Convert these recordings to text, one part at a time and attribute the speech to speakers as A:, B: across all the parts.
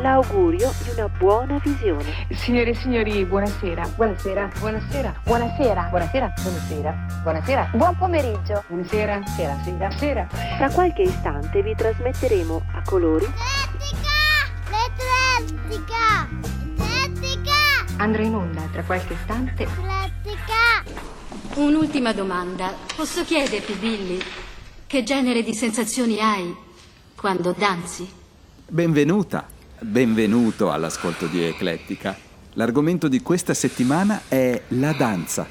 A: l'augurio di una buona visione.
B: Signore e signori, buonasera.
C: Buonasera.
B: Buonasera.
D: Buonasera. Buonasera.
C: Buonasera.
D: Buonasera.
C: Buon pomeriggio.
B: Buonasera.
D: Sera.
C: Sera.
B: Sera.
A: Tra qualche istante vi trasmetteremo a colori
E: L'Eclettica! L'Eclettica!
B: Andrà in onda tra qualche istante.
E: L'Eclettica!
F: Un'ultima domanda. Posso chiederti, Billy, che genere di sensazioni hai quando danzi?
G: Benvenuta, benvenuto all'ascolto di Eclettica. L'argomento di questa settimana è la danza.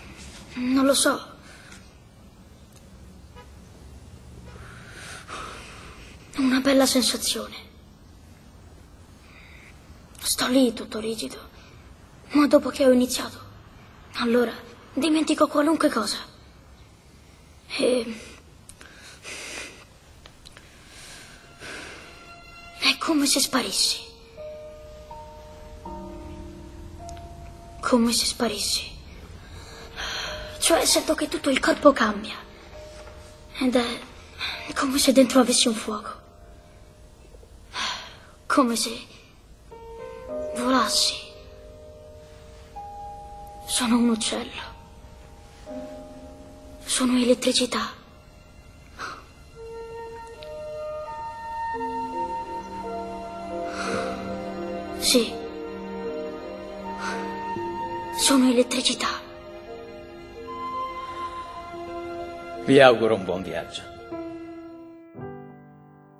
H: Non lo so. Una bella sensazione. Sto lì tutto rigido. Ma dopo che ho iniziato, allora dimentico qualunque cosa. E... È come se sparissi. Come se sparissi. Cioè sento che tutto il corpo cambia. Ed è come se dentro avessi un fuoco. Come se volassi. Sono un uccello. Sono elettricità. Sì. Sono elettricità.
I: Vi auguro un buon viaggio.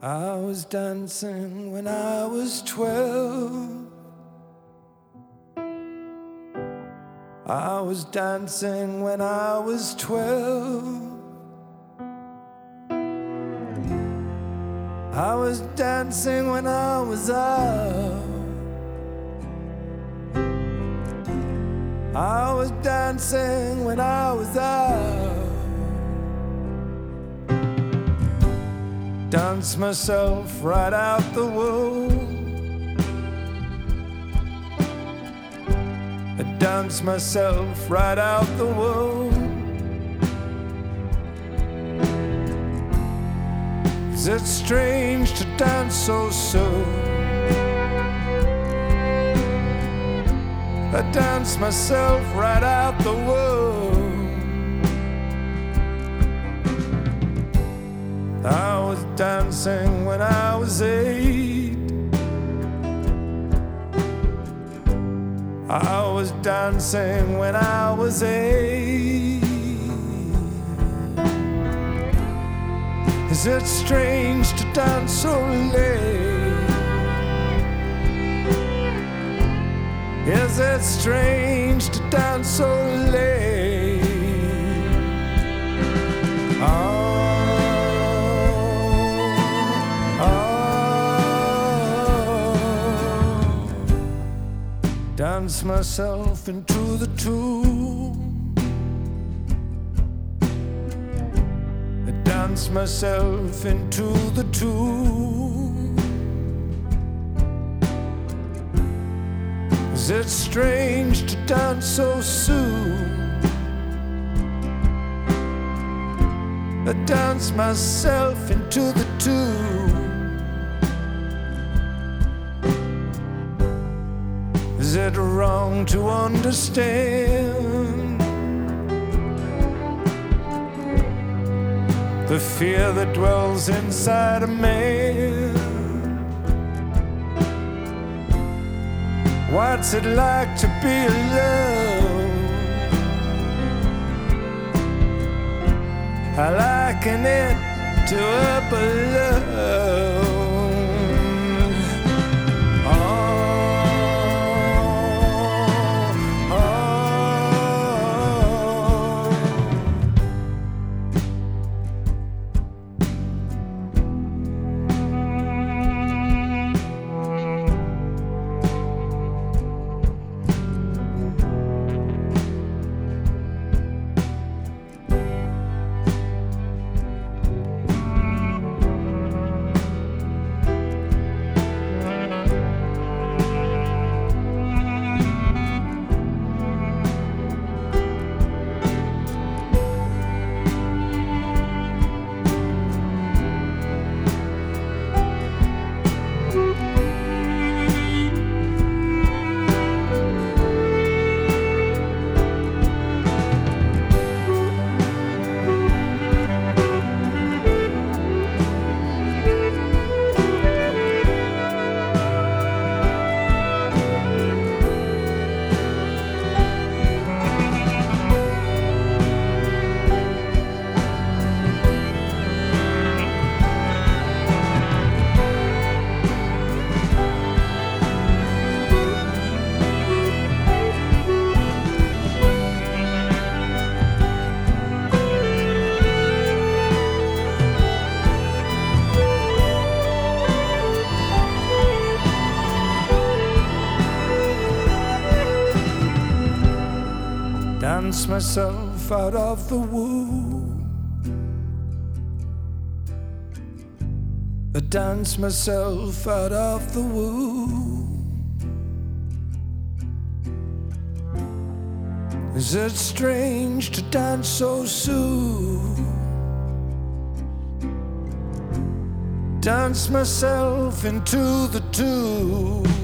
J: I was dancing when I was 12. I was dancing when I was 12. I was dancing when I was out. I was dancing when I was out. Dance myself right out the womb. I dance myself right out the womb. Is it strange to dance so soon? I dance myself right out the womb. I was dancing when I was eight. I was dancing when I was eight. Is it strange to dance so late? Is it strange to dance so late? Oh, oh. Dance myself into the tomb. I dance myself into the tomb. Is it strange to dance so soon? I dance myself into the tomb. Is it wrong to understand the fear that dwells inside a man? What's it like to be alone? I liken it to a balloon. Myself out of the womb. I dance myself out of the womb. Is it strange to dance so soon? Dance myself into the tube.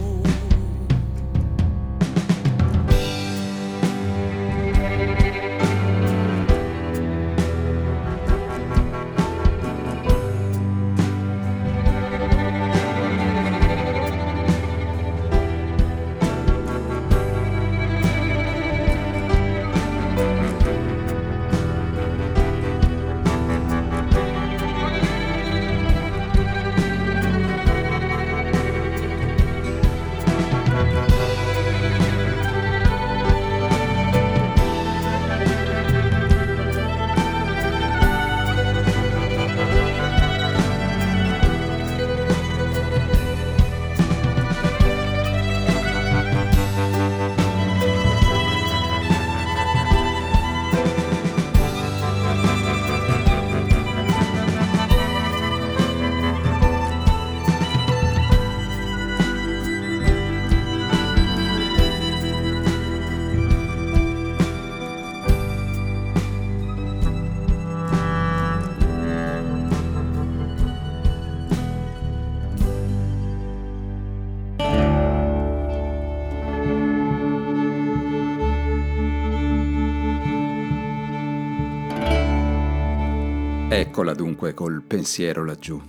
G: Eccola dunque col pensiero laggiù.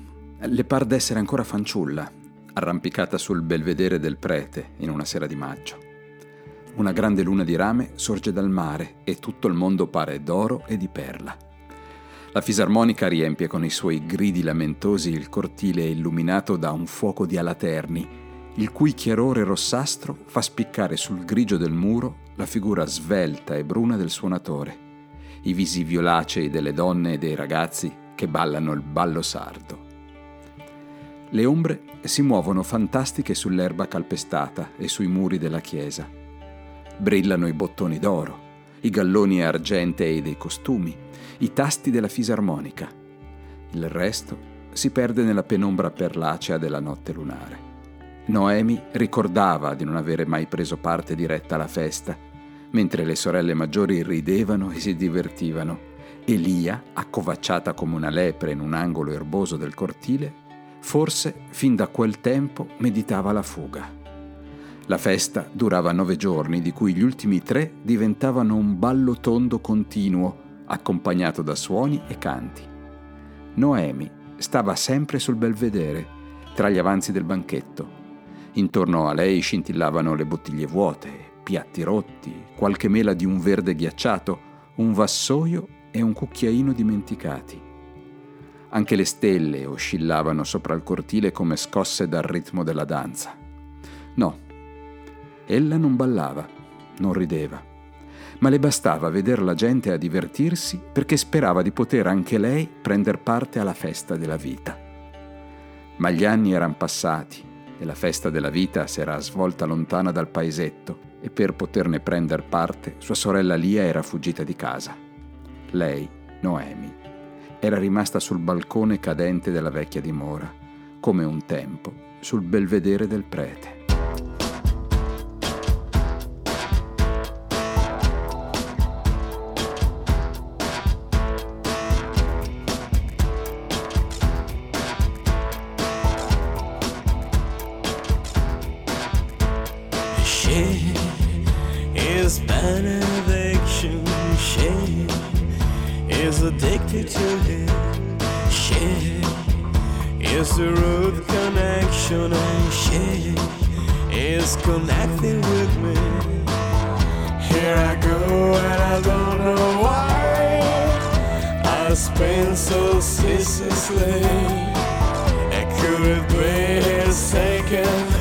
G: Le par d'essere ancora fanciulla, arrampicata sul belvedere del prete in una sera di maggio. Una grande luna di rame sorge dal mare e tutto il mondo pare d'oro e di perla. La fisarmonica riempie con i suoi gridi lamentosi il cortile illuminato da un fuoco di alaterni, il cui chiarore rossastro fa spiccare sul grigio del muro la figura svelta e bruna del suonatore i visi violacei delle donne e dei ragazzi che ballano il ballo sardo. Le ombre si muovono fantastiche sull'erba calpestata e sui muri della chiesa. Brillano i bottoni d'oro, i galloni argentei dei costumi, i tasti della fisarmonica. Il resto si perde nella penombra perlacea della notte lunare. Noemi ricordava di non avere mai preso parte diretta alla festa mentre le sorelle maggiori ridevano e si divertivano. Elia, accovacciata come una lepre in un angolo erboso del cortile, forse fin da quel tempo meditava la fuga. La festa durava nove giorni, di cui gli ultimi tre diventavano un ballo tondo continuo, accompagnato da suoni e canti. Noemi stava sempre sul belvedere, tra gli avanzi del banchetto. Intorno a lei scintillavano le bottiglie vuote, piatti rotti, qualche mela di un verde ghiacciato, un vassoio e un cucchiaino dimenticati. Anche le stelle oscillavano sopra il cortile come scosse dal ritmo della danza. No, ella non ballava, non rideva, ma le bastava vedere la gente a divertirsi perché sperava di poter anche lei prendere parte alla festa della vita. Ma gli anni erano passati e la festa della vita si era svolta lontana dal paesetto e per poterne prendere parte sua sorella Lia era fuggita di casa. Lei, Noemi, era rimasta sul balcone cadente della vecchia dimora, come un tempo sul belvedere del prete.
K: shit is benediction. She is addicted to it. She is the root connection. And she is connecting with me.
L: Here I go, and I don't know why.
K: I spin so ceaselessly.
L: It couldn't be here second.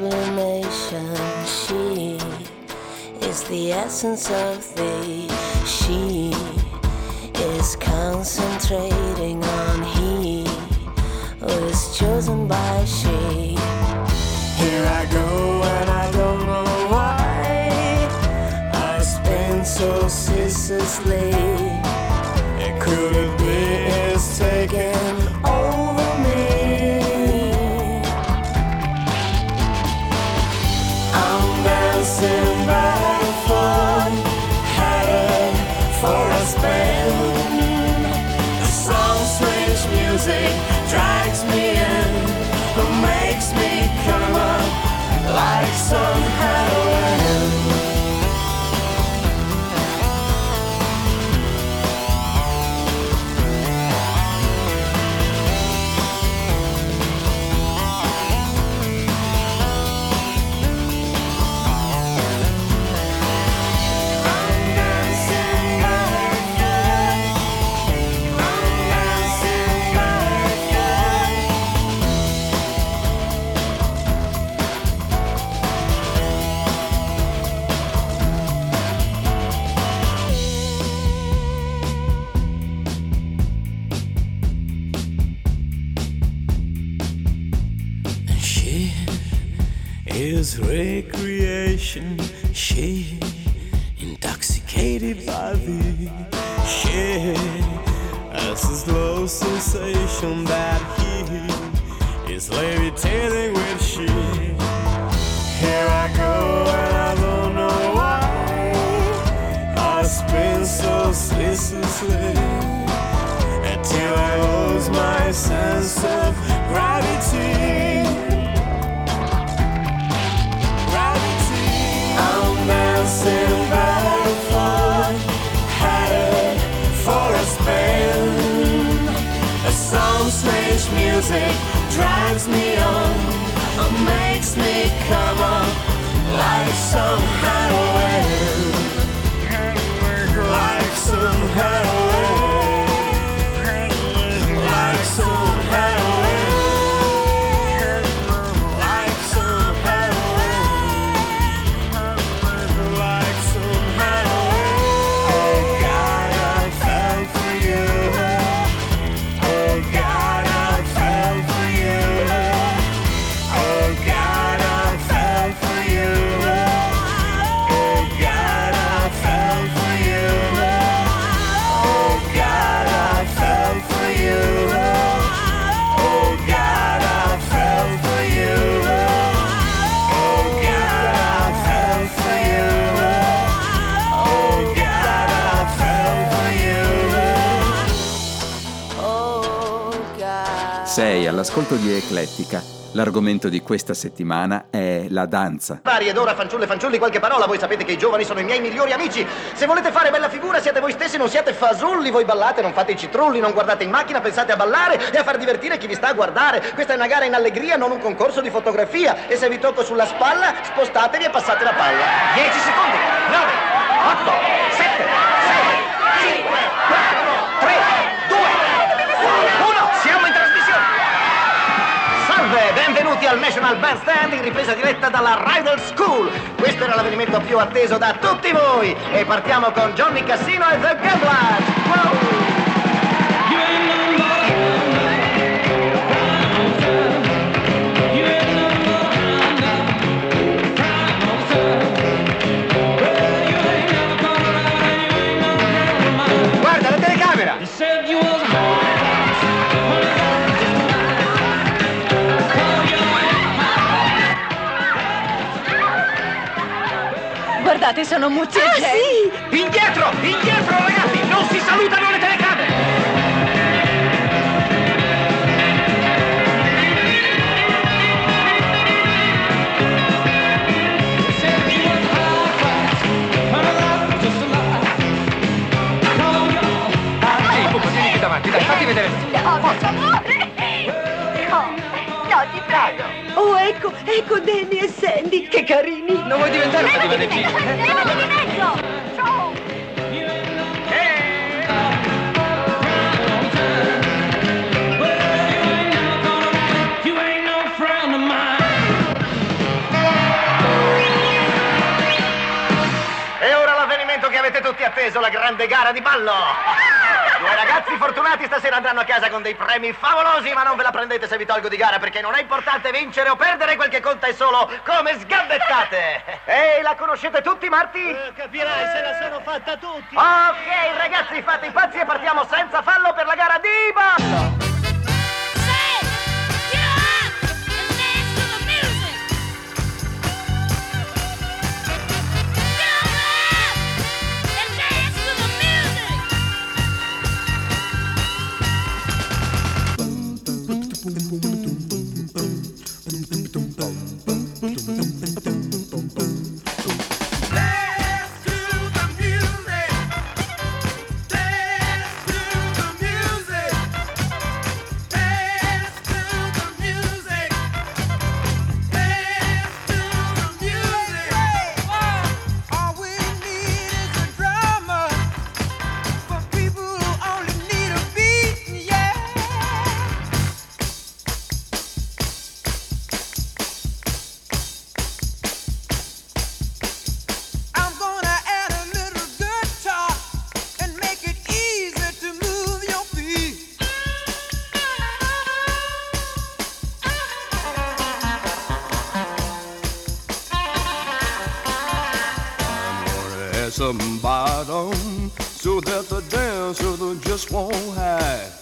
L: sublimation.
K: She is the essence of thee. She is concentrating on he who oh, is chosen by she.
L: Here I go, and I don't know why I spin so ceaselessly. It could've. Why. I spin so ceaselessly until I lose my sense of gravity. Gravity. I'm dancing barefoot, headed for a spin. Some music drives me on, makes me come up like some heroin,
G: somehow All'ascolto di Eclettica. L'argomento di questa settimana è la danza.
M: Pari ed ora, fanciulle e fanciulli, qualche parola. Voi sapete che i giovani sono i miei migliori amici. Se volete fare bella figura, siete voi stessi, non siate fasulli. Voi ballate, non fate i citrulli, non guardate in macchina, pensate a ballare e a far divertire chi vi sta a guardare. Questa è una gara in allegria, non un concorso di fotografia. E se vi tocco sulla spalla, spostatevi e passate la palla. 10 secondi. 9, 8, 7, 6, Salve, benvenuti al National Bandstand in ripresa diretta dalla Rider School. Questo era l'avvenimento più atteso da tutti voi. E partiamo con Johnny Cassino e The Gamblers. Wow!
N: Guardate, sono Muzzi e Jay.
M: Indietro! Indietro, ragazzi! Non si salutano le telecamere!
O: Davanti, dai, fatti vedere.
N: No, per favore. No, ti prego. Oh, ecco, ecco Danny e Sandy, che carini.
O: Non vuoi diventare una diva del cinema?
N: Levati di mezzo. Ciao.
M: E ora l'avvenimento tutti atteso la grande gara di ballo. Due ragazzi fortunati stasera andranno a casa con dei premi favolosi, ma non ve la prendete se vi tolgo di gara perché non è importante vincere o perdere, quel che conta è solo come sgambettate. Ehi, la conoscete tutti, Marti?
P: capirai, se la sono fatta tutti.
M: Ok, ragazzi, fate i pazzi e partiamo senza fallo per la gara di ballo.
D: Some bottom so that the dancer just won't hide.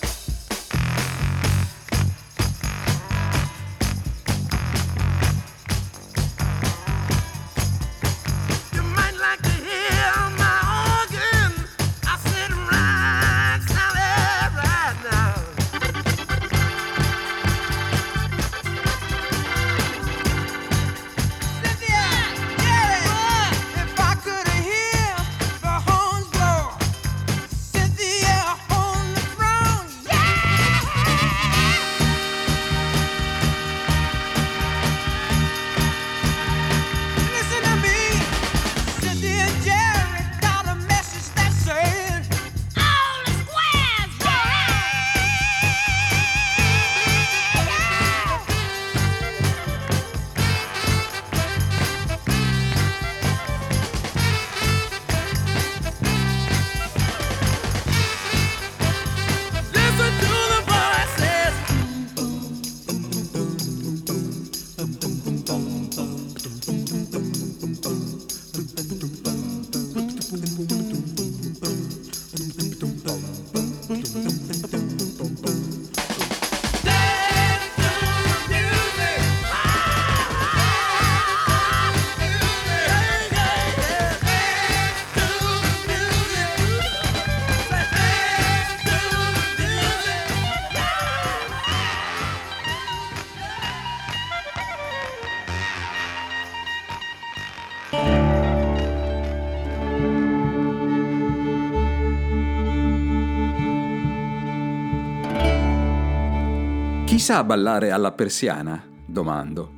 G: Chi sa ballare alla persiana? domando.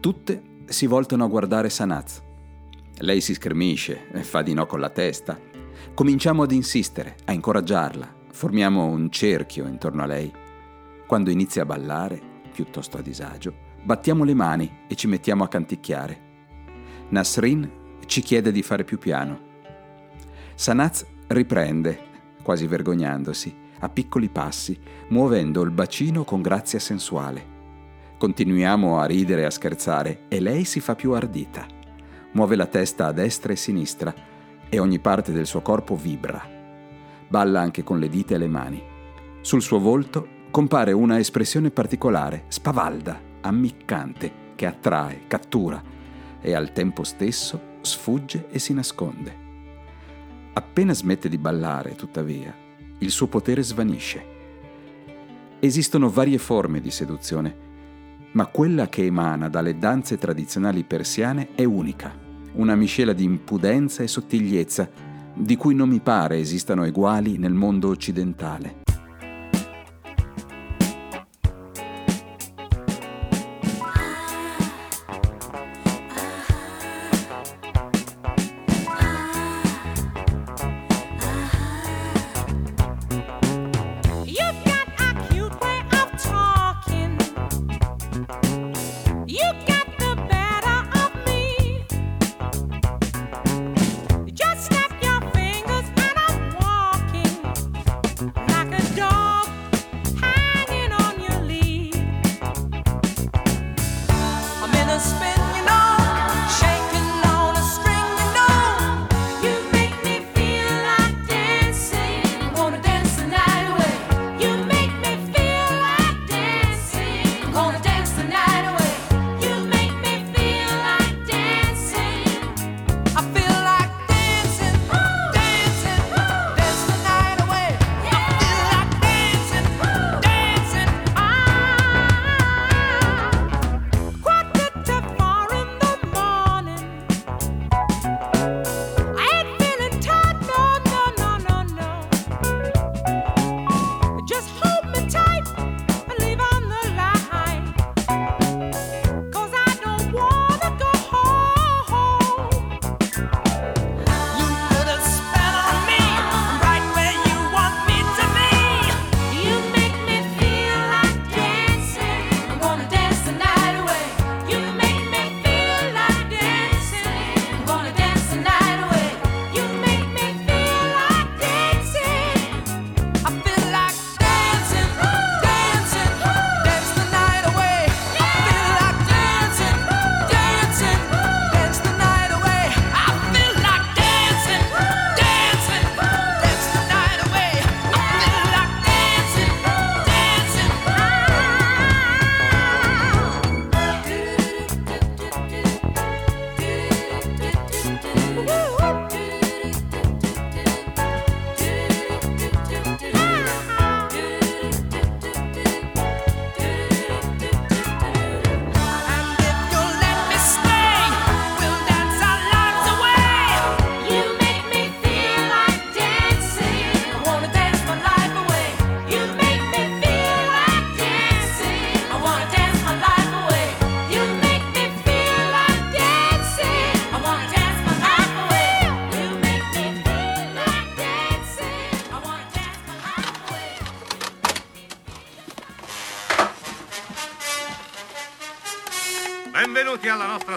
G: Tutte si voltano a guardare Sanaz. Lei si schermisce fa di no con la testa. Cominciamo ad insistere, a incoraggiarla. Formiamo un cerchio intorno a lei. Quando inizia a ballare, piuttosto a disagio, battiamo le mani e ci mettiamo a canticchiare. Nasrin ci chiede di fare più piano. Sanaz riprende, quasi vergognandosi, a piccoli passi, muovendo il bacino con grazia sensuale. Continuiamo a ridere e a scherzare e lei si fa più ardita. Muove la testa a destra e sinistra e ogni parte del suo corpo vibra. Balla anche con le dita e le mani. Sul suo volto compare una espressione particolare, spavalda, ammiccante, che attrae, cattura e al tempo stesso sfugge e si nasconde. Appena smette di ballare, tuttavia, il suo potere svanisce. Esistono varie forme di seduzione, ma quella che emana dalle danze tradizionali persiane è unica, una miscela di impudenza e sottigliezza di cui non mi pare esistano eguali nel mondo occidentale.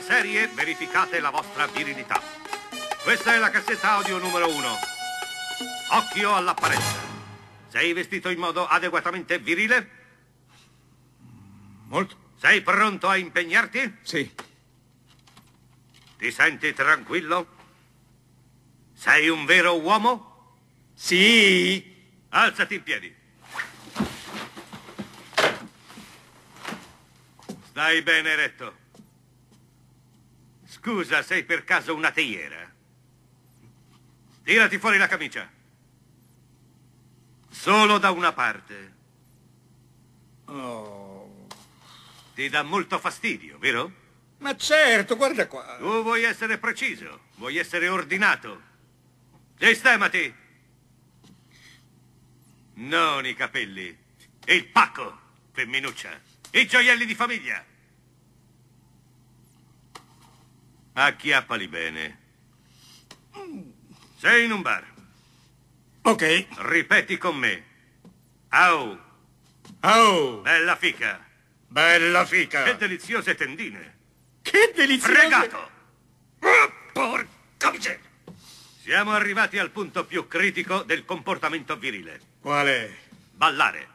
Q: Serie Verificate la vostra virilità. Questa è la cassetta audio numero uno. Occhio all'apparenza. Sei vestito in modo adeguatamente virile?
R: Molto.
Q: Sei pronto a impegnarti?
R: Sì.
Q: Ti senti tranquillo? Sei un vero uomo?
R: Sì.
Q: Alzati in piedi. Stai bene eretto. Scusa, sei per caso una teiera? Tirati fuori la camicia. Solo da una parte.
R: Oh.
Q: Ti dà molto fastidio, vero?
R: Ma certo, guarda qua.
Q: Tu vuoi essere preciso, vuoi essere ordinato. Sistemati. Non i capelli. Il pacco, femminuccia. I gioielli di famiglia. Acchiappali bene. Sei in un bar.
R: Ok.
Q: Ripeti con me. Au.
R: Au.
Q: Bella fica.
R: Bella fica.
Q: Che deliziose tendine.
R: Che deliziose.
Q: Fregato.
R: Porca miseria.
Q: Siamo arrivati al punto più critico del comportamento virile.
R: Qual è?
Q: Ballare.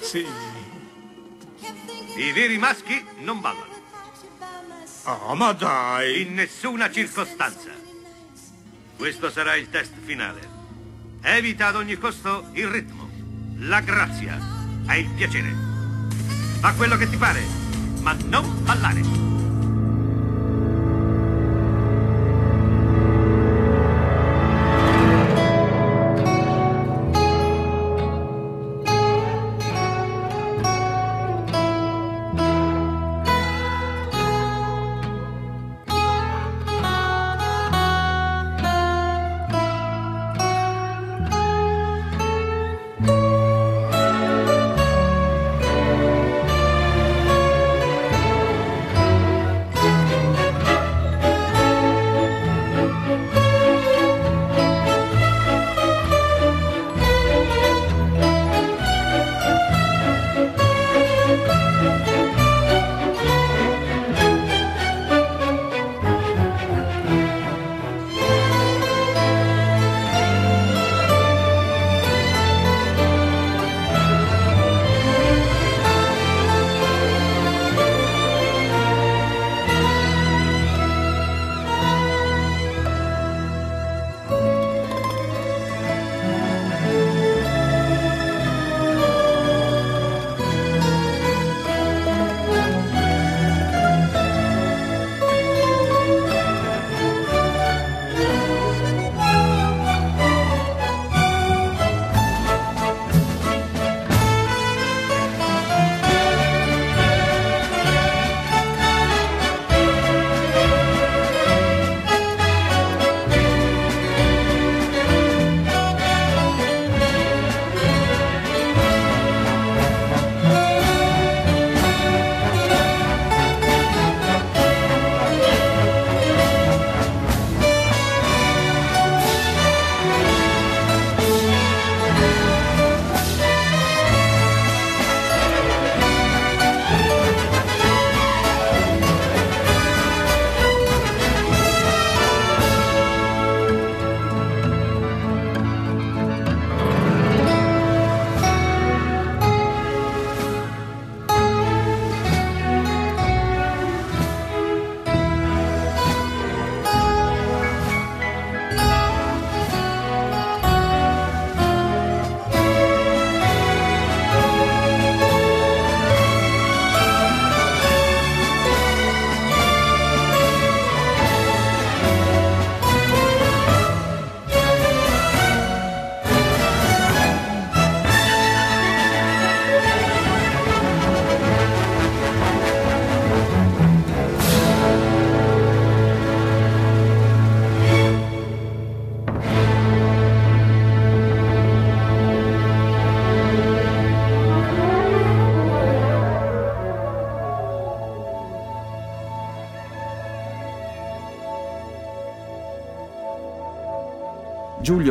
R: Sì.
Q: I veri maschi non ballano.
R: Oh, ma dai.
Q: In nessuna circostanza. Questo sarà il test finale. Evita ad ogni costo il ritmo, la grazia e il piacere. Fa quello che ti pare, ma non ballare.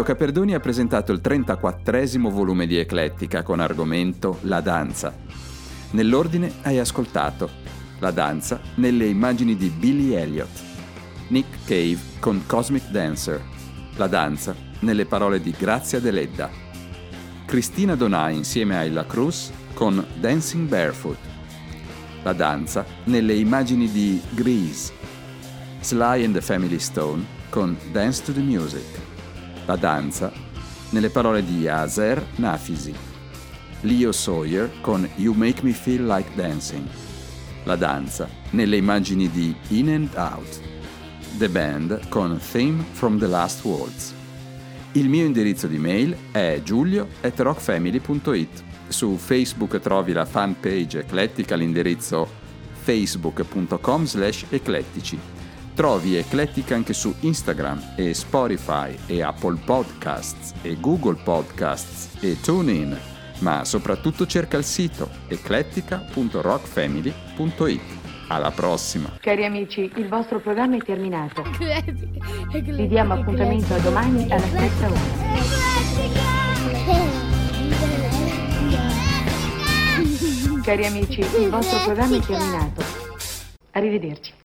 G: Giulio Caperdoni ha presentato il 34 volume di Eclettica con argomento La danza. Nell'ordine hai ascoltato La danza nelle immagini di Billy Elliot, Nick Cave con Cosmic Dancer, La danza nelle parole di Grazia Deledda, Cristina Donà insieme a Ella Cruz con Dancing Barefoot, La danza nelle immagini di Grease, Sly and the Family Stone con Dance to the Music, La danza nelle parole di Azer Nafisi, Leo Sawyer con You Make Me Feel Like Dancing, La danza nelle immagini di In and Out, The Band con Theme from the Last Waltz. Il mio indirizzo di mail è giulio.rockfamily.it. Su Facebook trovi la fanpage eclettica all'indirizzo facebook.com slash eclettici. Trovi Eclettica anche su Instagram e Spotify e Apple Podcasts e Google Podcasts e TuneIn, ma soprattutto cerca il sito eclettica.rockfamily.it. Alla prossima!
B: Cari amici, il vostro programma è terminato. Vi diamo appuntamento a domani alla stessa ora. Cari amici, il vostro programma è terminato. Arrivederci.